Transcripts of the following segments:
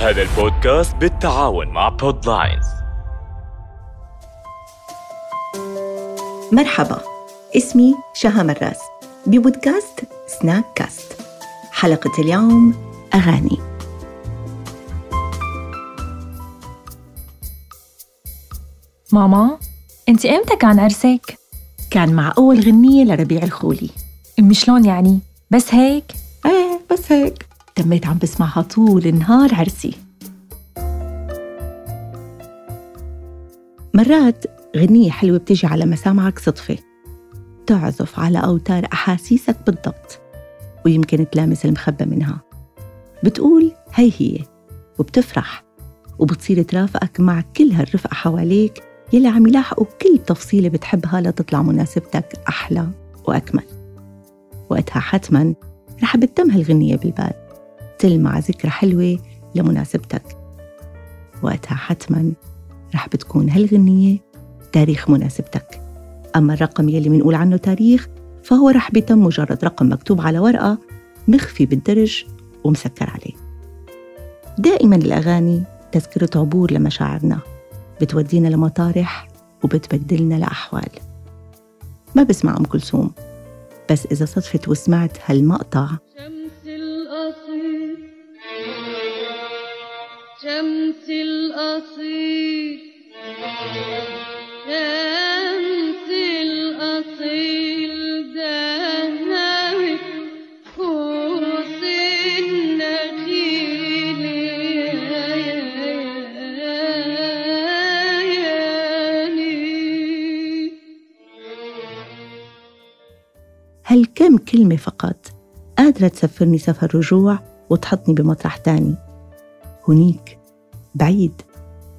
هذا البودكاست بالتعاون مع بودلاينز مرحبا اسمي شها مراس بودكاست سناك كاست حلقة اليوم أغاني ماما أنت إمتى كان عرسك؟ كان مع أول غنية لربيع الخولي امي شلون يعني؟ بس هيك؟ إيه بس هيك تميت عم بسمعها طول النهار عرسي. مرات غنية حلوة بتيجي على مسامعك صدفة. تعزف على أوتار أحاسيسك بالضبط ويمكن تلامس المخبى منها. بتقول هي هي وبتفرح وبتصير ترافقك مع كل هالرفقة حواليك يلي عم يلاحقوا كل تفصيلة بتحبها لتطلع مناسبتك أحلى وأكمل. وقتها حتما رح بتتم هالغنية بالبال. تلمع ذكرى حلوة لمناسبتك. وقتها حتما رح بتكون هالغنية تاريخ مناسبتك. أما الرقم يلي منقول عنه تاريخ فهو رح بيتم مجرد رقم مكتوب على ورقة مخفي بالدرج ومسكر عليه. دائما الأغاني تذكرة عبور لمشاعرنا بتودينا لمطارح وبتبدلنا لأحوال. ما بسمع أم كلثوم بس إذا صدفت وسمعت هالمقطع الأصيل. النخيل. يا يا هالكم كلمة فقط قادرة تسفرني سفر رجوع وتحطني بمطرح تاني؟ هنيك بعيد.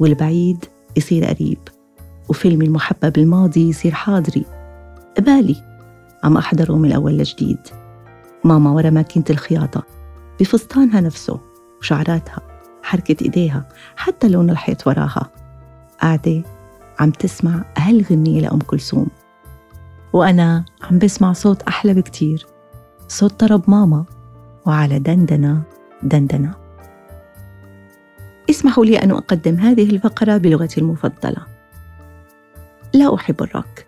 والبعيد يصير قريب وفيلمي المحبب الماضي يصير حاضري. قبالي عم أحضره من الأول لجديد. ماما ورا ماكينة الخياطة بفستانها نفسه وشعراتها حركة إيديها حتى لون الحيط وراها. قاعدة عم تسمع هالغنية لأم كلثوم. وأنا عم بسمع صوت أحلى بكتير صوت طرب ماما وعلى دندنة دندنة. اسمحوا لي أن أقدم هذه الفقرة بلغتي المفضلة. لا أحب الروك.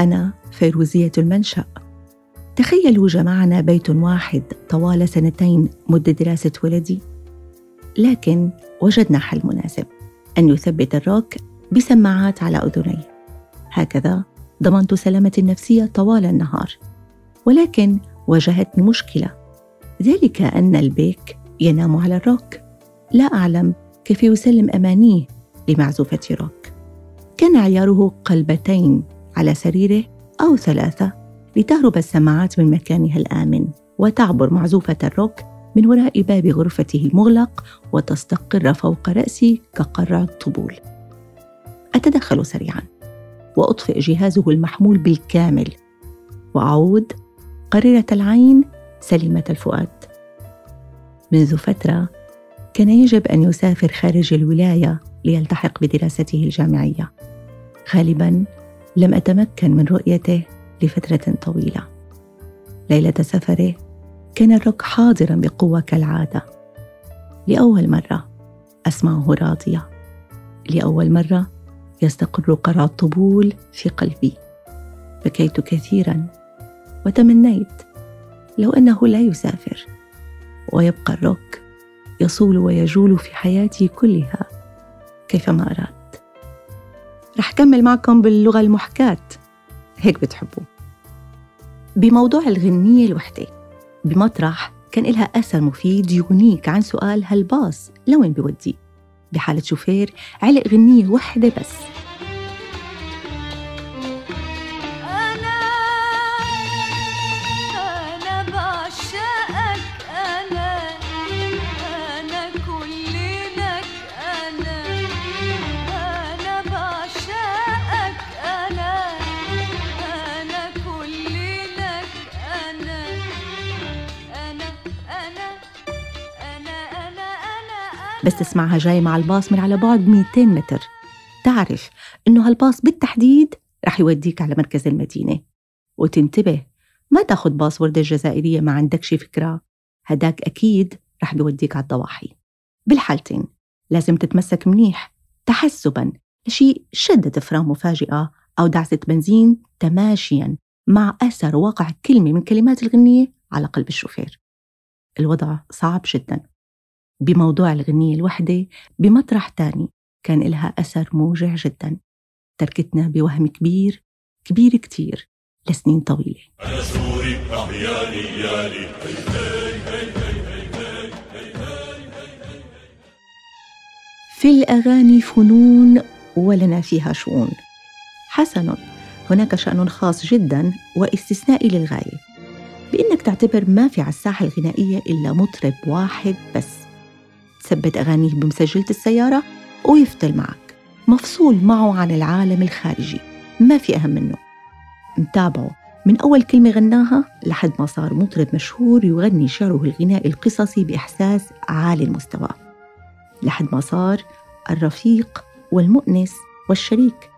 أنا فيروزية المنشأ. تخيلوا جمعنا بيت واحد طوال سنتين مدة دراسة ولدي. لكن وجدنا حل مناسب. أن يثبت الروك بسماعات على أذنيه. هكذا ضمنت سلامتي النفسية طوال النهار. ولكن واجهتني مشكلة. ذلك أن البيك ينام على الروك. لا أعلم كيف يسلم أمانيه لمعزوفة روك. كان عياره قلبتين على سريره أو ثلاثة لتهرب السماعات من مكانها الآمن وتعبر معزوفة الروك من وراء باب غرفته المغلق وتستقر فوق رأسي كقرع الطبول. أتدخل سريعاً وأطفئ جهازه المحمول بالكامل وأعود قريرة العين سليمة الفؤاد. منذ فترة كان يجب أن يسافر خارج الولاية ليلتحق بدراسته الجامعية. غالبا لم أتمكن من رؤيته لفترة طويلة. ليلة سفره كان الروك حاضرا بقوة كالعادة. لأول مرة أسمعه راضية. لأول مرة يستقر قرع الطبول في قلبي. بكيت كثيرا وتمنيت لو أنه لا يسافر ويبقى الروك يصول ويجول في حياتي كلها كيفما أراد. رح كمل معكم باللغة المحكاة. هيك بتحبوا بموضوع الغنية الوحدة بمطرح كان إلها أثر مفيد يغنيك عن سؤال هالباص لوين بودي؟ بحالة شوفير علق غنية وحدة بس. بس تسمعها جاي مع الباص من على بعد 200 متر. تعرف إنه هالباص بالتحديد رح يوديك على مركز المدينة. وتنتبه ما تاخد باص وردة الجزائرية ما عندكش فكرة. هداك أكيد رح بيوديك على الضواحي. بالحالتين لازم تتمسك منيح تحسبا. لشي شدة فرام مفاجئة أو دعسة بنزين تماشيا مع أثر وقع كلمة من كلمات الغنية على قلب الشوفير. الوضع صعب جدا. بموضوع الغنية الوحدة بمطرح تاني كان إلها أثر موجع جدا. تركتنا بوهم كبير كبير كتير لسنين طويلة. في الأغاني فنون ولنا فيها شؤون. حسن هناك شأن خاص جدا واستثنائي للغاية. بأنك تعتبر ما في على الساحة الغنائية إلا مطرب واحد بس. تثبت أغانيه بمسجلة السيارة ويفتل معك. مفصول معه عن العالم الخارجي. ما في أهم منه. متابعه. من أول كلمة غناها لحد ما صار مطرب مشهور يغني شعره الغنائي القصصي بإحساس عالي المستوى. لحد ما صار الرفيق والمؤنس والشريك.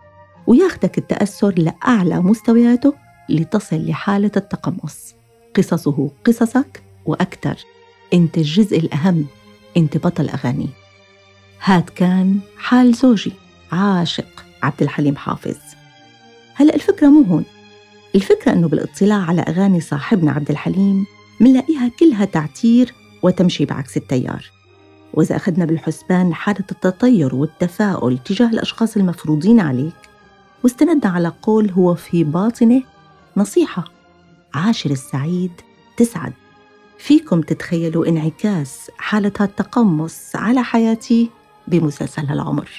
وياخدك التأثر لأعلى مستوياته لتصل لحالة التقمص. قصصه قصصك وأكثر. أنت الجزء الأهم. أنت بطل أغاني هاد كان حال زوجي عاشق عبد الحليم حافظ. هلأ الفكرة مو هون. الفكرة أنه بالاطلاع على أغاني صاحبنا عبد الحليم منلاقيها كلها تعتير وتمشي بعكس التيار. وإذا أخذنا بالحسبان حالة التطير والتفاؤل تجاه الأشخاص المفروضين عليك واستندنا على قول هو في باطنه نصيحة. عاشر السعيد تسعد. فيكم تتخيلوا انعكاس حالة هالتقمص على حياتي بمسلسل هالعمر؟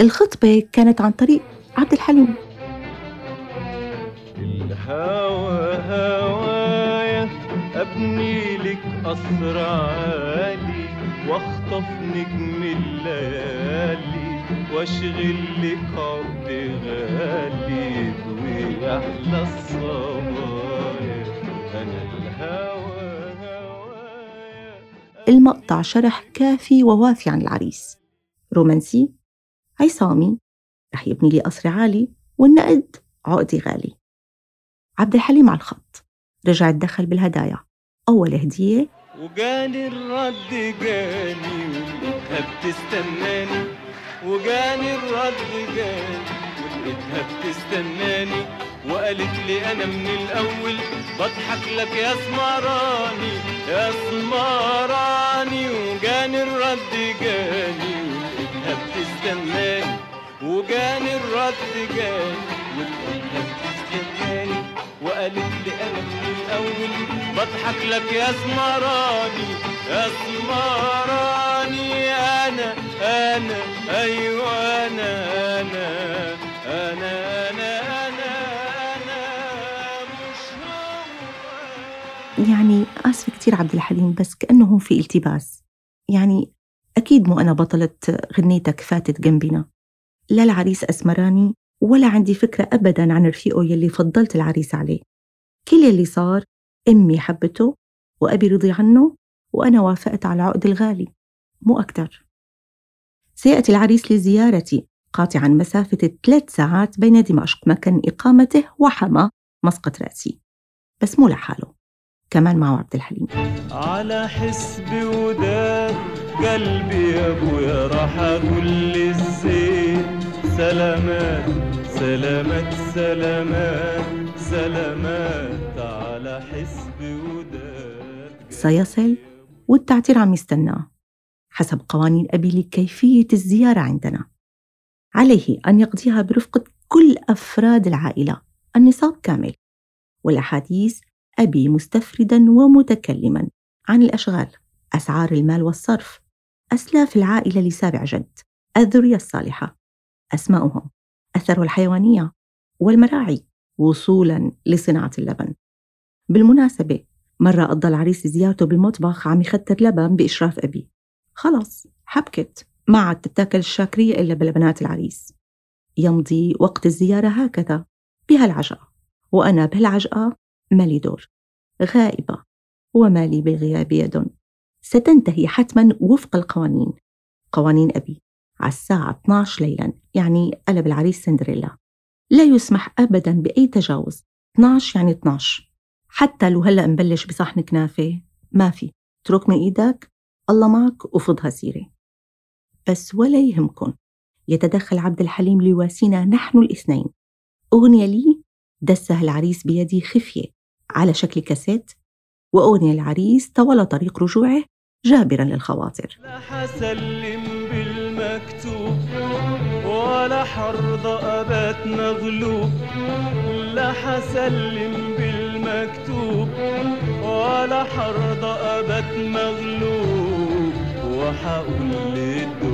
الخطبة كانت عن طريق عبد الحليم. الهوى هوايا أبني لك قصر عالي واخطف نجم الليالي واشغل لك عقد غالي ويحلى الصبايا المقطع شرح كافي ووافي عن العريس. رومانسي عصامي رح يبني لي قصر عالي والنقد عقدي غالي. عبد الحليم على الخط. رجع اتدخل بالهدايا. أول هدية. وجاني الرد جاني ولقيتها بتستناني وجاني الرد جاني ولقيتها بتستناني وقالت لي أنا من الأول بضحك لك يا سمراني يا سمراني وجاني الرد جاني ولقيتها بتستناني وجاني الرد جاني ولقيتها بتستناني. وقالت لي أنا من الأول بضحك لك يا سمراني يا سمراني أنا أنا أيوه أنا أنا أنا أنا. آسفة كتير عبد الحليم بس كأنه هون في التباس. يعني أكيد مو أنا بطلة غنيتك فاتت جنبنا. لا العريس أسمراني ولا عندي فكرة أبدا عن رفيقه يلي فضلت العريس عليه. كل اللي صار أمي حبته وأبي رضي عنه وأنا وافقت على العقد الغالي. مو أكتر. سيأتي العريس لزيارتي قاطعا مسافة ثلاث ساعات بين دمشق مكان إقامته وحما مسقط رأسي. بس مو لحاله. كمان معه عبد الحليم. على حسبي وداد قلبي يا أبويا راح أقول للزين سلامات سلامات سلامات سلامات. على حسبي وداد سيصل والتعتير عم يستناه حسب قوانين أبي لكيفية الزيارة عندنا. عليه أن يقضيها برفقة كل أفراد العائلة. النصاب كامل. والأحاديث أبي مستفردا ومتكلما عن الأشغال أسعار المال والصرف أسلاف العائلة لسابع جد الذرية الصالحة. أسماؤهم الثروة الحيوانية والمراعي وصولا لصناعة اللبن. بالمناسبة مرة قضى العريس زيارته بالمطبخ عم يختر لبن بإشراف أبي. خلص حبكت ما عاد تتاكل الشاكرية إلا بلبنات العريس. يمضي وقت الزيارة هكذا بهالعجقة. وأنا بهالعجقة مالي دور. غائبة. وما لي بالغياب يد. ستنتهي حتما وفق القوانين. قوانين أبي. على الساعة 12 ليلا يعني قلب العريس سندريلا. لا يسمح أبدا بأي تجاوز. 12 يعني 12 حتى لو هلأ نبلش بصحن كنافة. ما في. اترك من إيدك. الله معك وفضها سيرة بس ولا يهمكن. يتدخل عبد الحليم ليواسينا نحن الاثنين. أغنية لي دسها العريس بيدي خفية. على شكل كاسيت وأغنية العريس طوال طريق رجوعه جابرا للخواطر. لا حسلم بالمكتوب ولا حرضى أبات مغلوب. لا حسلم بالمكتوب ولا حرضى أبات مغلوب. وحقول للدنيا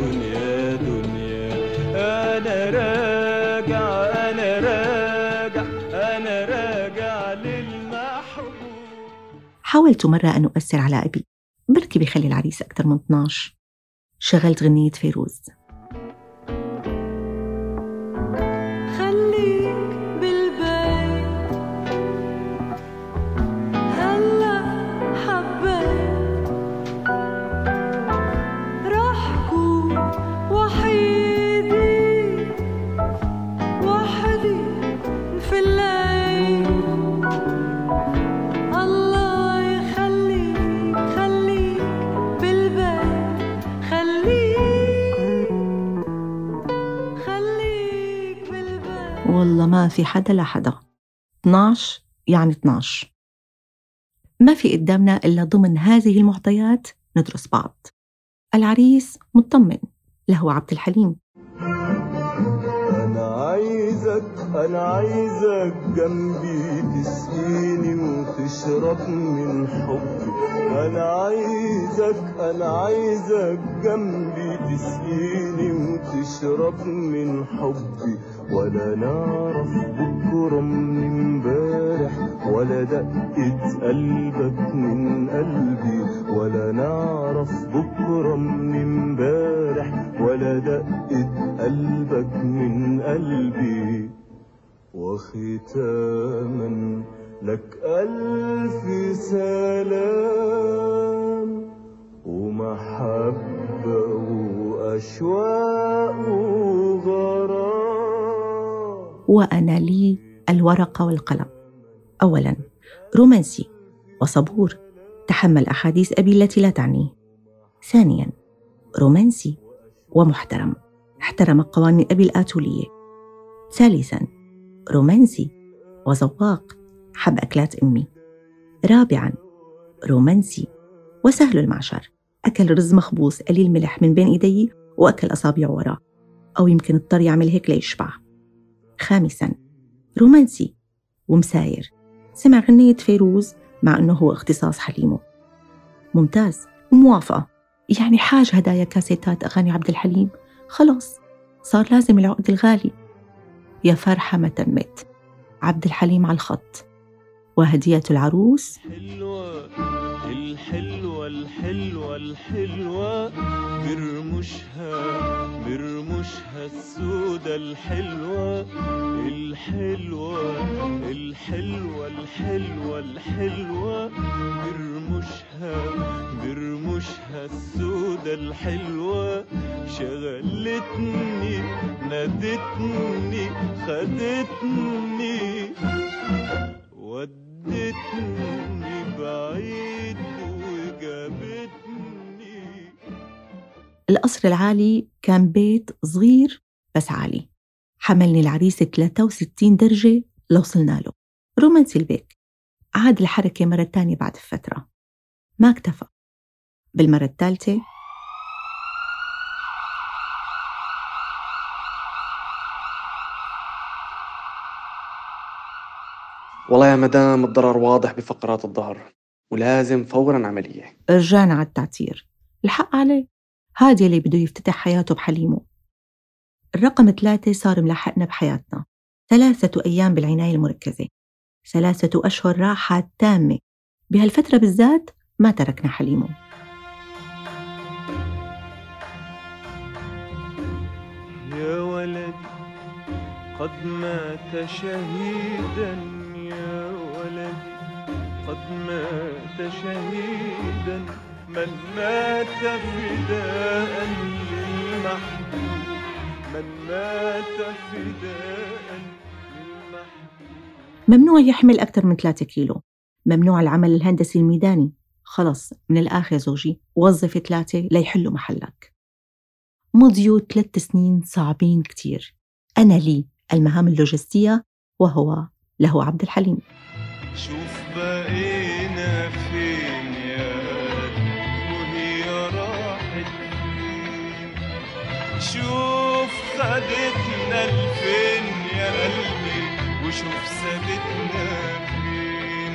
حاولت مرة أن أؤثر على أبي بركي بيخلي العريس أكثر من 12 شغلت غنية فيروز. في حدا لحدا 12 يعني 12 ما في قدامنا إلا ضمن هذه المعطيات ندرس بعض. العريس مطمن له عبد الحليم. أنا عايزك أنا عايزك جنبي تسقيني وتشرب من حبي. أنا عايزك أنا عايزك جنبي تسقيني وتشرب من حبي. ولا نعرف بكرة من امبارح ولا دقة قلبك من قلبي ولا نعرف بكرة من امبارح ولا دقة قلبك من قلبي. وختاما لك ألف سلام ومحبة وأشواق وأنا لي الورقة والقلم. أولا رومانسي وصبور تحمل أحاديث أبي التي لا تعنيه. ثانيا رومانسي ومحترم احترم قوانين أبي الآتولية. ثالثا رومانسي وذواق حب أكلات أمي. رابعا رومانسي وسهل المعشر. أكل رز مخبوص قليل ملح من بين إيدي وأكل أصابعه وراه أو يمكن اضطر يعمل هيك ليشبع. خامسا. رومانسي ومساير. سمع غنية فيروز مع أنه هو اختصاص حليمه. ممتاز موافقة يعني حاج هدايا كاسيتات أغاني عبد الحليم. خلاص صار لازم العقد الغالي. يا فرحة ما تمت. عبد الحليم على الخط. وهدية العروس. حلوة. الحلوة الحلوة الحلوة برمشها برمشها السودة الحلوة. الحلوة الحلوة الحلوة الحلوة برمشها برمشها السودة الحلوة. شغلتني نادتني خدتني ودتني بعيد. القصر العالي كان بيت صغير بس عالي. حملني العريس 63 درجة لوصلنا له. رومانسي البيت عاد الحركة مرة تانية بعد فترة ما اكتفى. بالمرة الثالثة والله يا مدام الضرر واضح بفقرات الظهر ولازم فورا عملية. رجعنا على التعتير. الحق عليه. هادي اللي بده يفتتح حياته بحليمه. الرقم ثلاثة صار ملاحقنا بحياتنا. ثلاثة أيام بالعناية المركزة. ثلاثة أشهر راحة تامة. بهالفترة بالذات ما تركنا حليمه. يا ولدي قد مات شهيدا. يا ولدي قد مات شهيدا. من مات فداء للمحبوب. من مات فداء ممنوع يحمل أكثر من 3 كيلو. ممنوع العمل الهندسي الميداني. خلص من الآخر زوجي وظف ثلاثة ليحلوا محلك. مضيوا ثلاث سنين صعبين كتير. أنا لي المهام اللوجستية وهو له عبد الحليم. شوف خدتنا لفين يا قلبي وشوف سابتنا فين.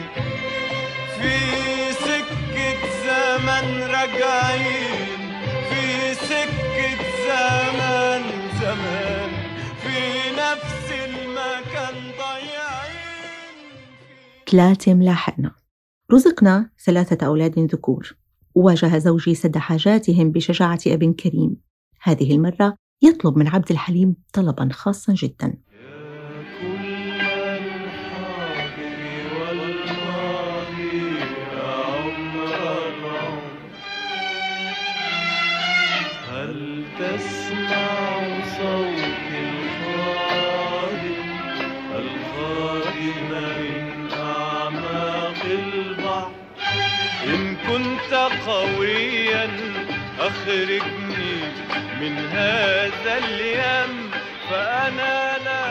في سكة زمن راجعين في سكة زمن زمان في نفس المكان ضايعين. ثلاثة ملاحقنا رزقنا ثلاثة أولاد ذكور واجه زوجي سد حاجاتهم بشجاعة أب كريم. هذه المرة يطلب من عبد الحليم طلبا خاصا جدا. قويا أخرجني من هذا اليم فأنا لا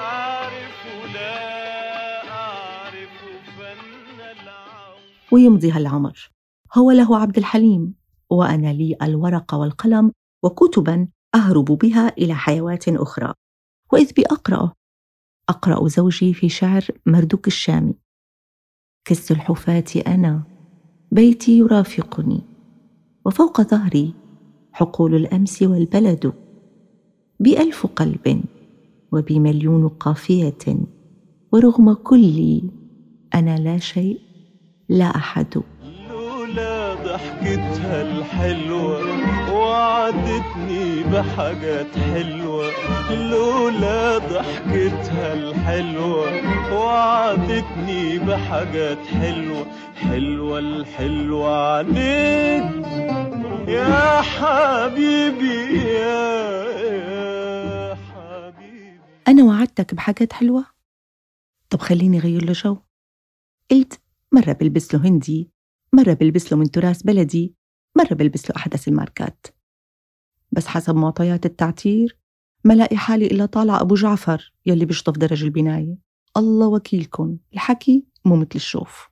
أعرف لا أعرف فن العون ويمضي هالعمر هو له عبد الحليم وأنا لي الورقة والقلم وكتبا أهرب بها إلى حيوات أخرى. وإذ بأقرأ أقرأ زوجي في شعر مردوك الشامي. كالسلحفاة أنا بيتي يرافقني. وفوق ظهري حقول الأمس والبلد بألف قلب وبمليون قافية ورغم كلي أنا لا شيء لا أحد. لولا ضحكتها الحلوة وعدتني بحاجات حلوة. لولا ضحكتها الحلوة وعدتني بحاجات حلوة. حلوة الحلوة عليك. يا حبيبي يا, حبيبي. أنا وعدتك بحاجات حلوة؟ طب خليني أغير له جو. قلت مرة بلبس له هندي مرة بلبس له من تراث بلدي مرة بلبس له أحدث الماركات. بس حسب معطيات التعتير ما لاقي حالي إلا طالع أبو جعفر يلي بيشطف درج البناية. الله وكيلكن الحكي مو مثل الشوف.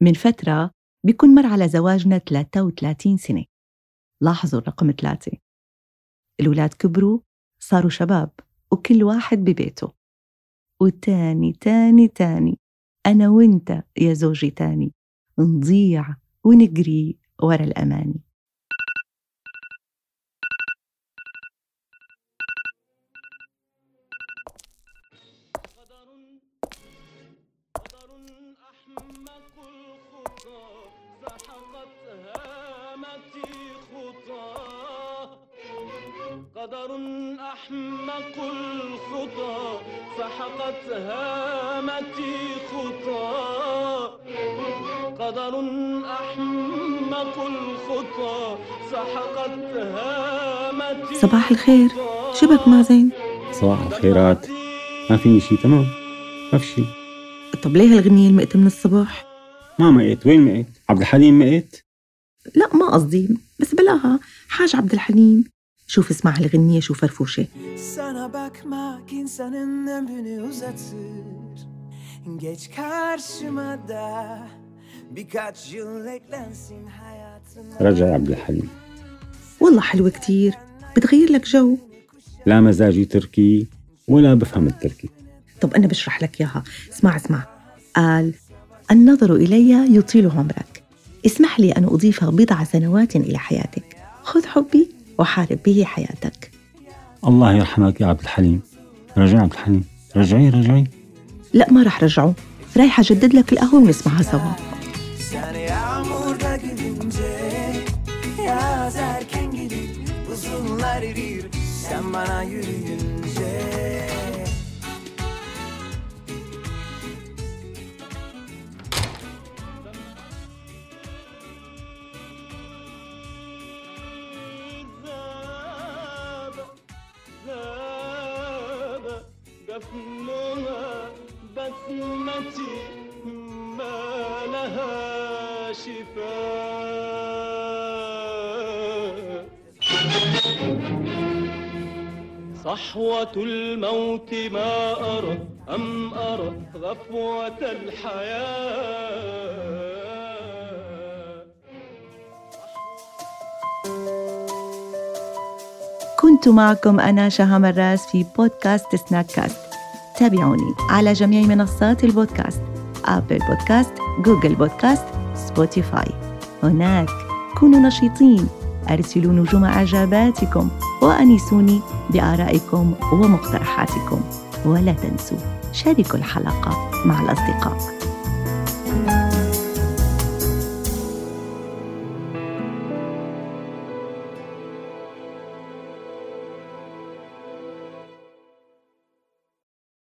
من فترة بيكون مر على زواجنا 33 سنة. لاحظوا الرقم ثلاثة. الولاد كبروا صاروا شباب وكل واحد ببيته. وتاني تاني تاني. أنا وإنت يا زوجي تاني. نضيع ونجري ورا الأماني. قدر أحمق الخطى سحقت هامتي خطاه قدر أحمق الخطى سحقت هامتي صباح الخير. شبك مازن صباح الخيرات. ما فيني شي تمام؟ ما في شي. طب ليه هالغنية المقتة من الصباح؟ ما مقيت وين مقيت عبد الحليم مقيت لا ما قصدي. بس بلاها. حاج عبد الحليم. شوف اسمع هالغنية شو فرفوشة. Sana bakmak insanın ömrünü uzatır Geç karşıma da Birkaç yıl eklensin hayatına. رجع عبد الحليم. والله حلوة كتير. بتغير لك جو. لا مزاجي تركي ولا بفهم التركي. طب أنا بشرح لك إياها. اسمع اسمع. قال النظر إلي يطيل عمرك. اسمح لي أن أضيف بضع سنوات إلى حياتك. خذ حبي. وحارب به حياتك. الله يرحمك يا عبد الحليم. رجع عبد الحليم. رجعي رجعي. لا ما رح رجعه رايحة أجدد لك القهوة ونسمعها سوا. Sen yağmurda gülünce الموت ما أرى أم أرى غفوة الحياة. كنت معكم أنا شهى مراس في بودكاست سناك كاست تابعوني على جميع منصات البودكاست أبل بودكاست، جوجل بودكاست، سبوتيفاي. هناك كونوا نشيطين. أرسلوا نجوم إعجاباتكم. وأنسوني بآرائكم ومقترحاتكم. ولا تنسوا شاركوا الحلقة مع الأصدقاء.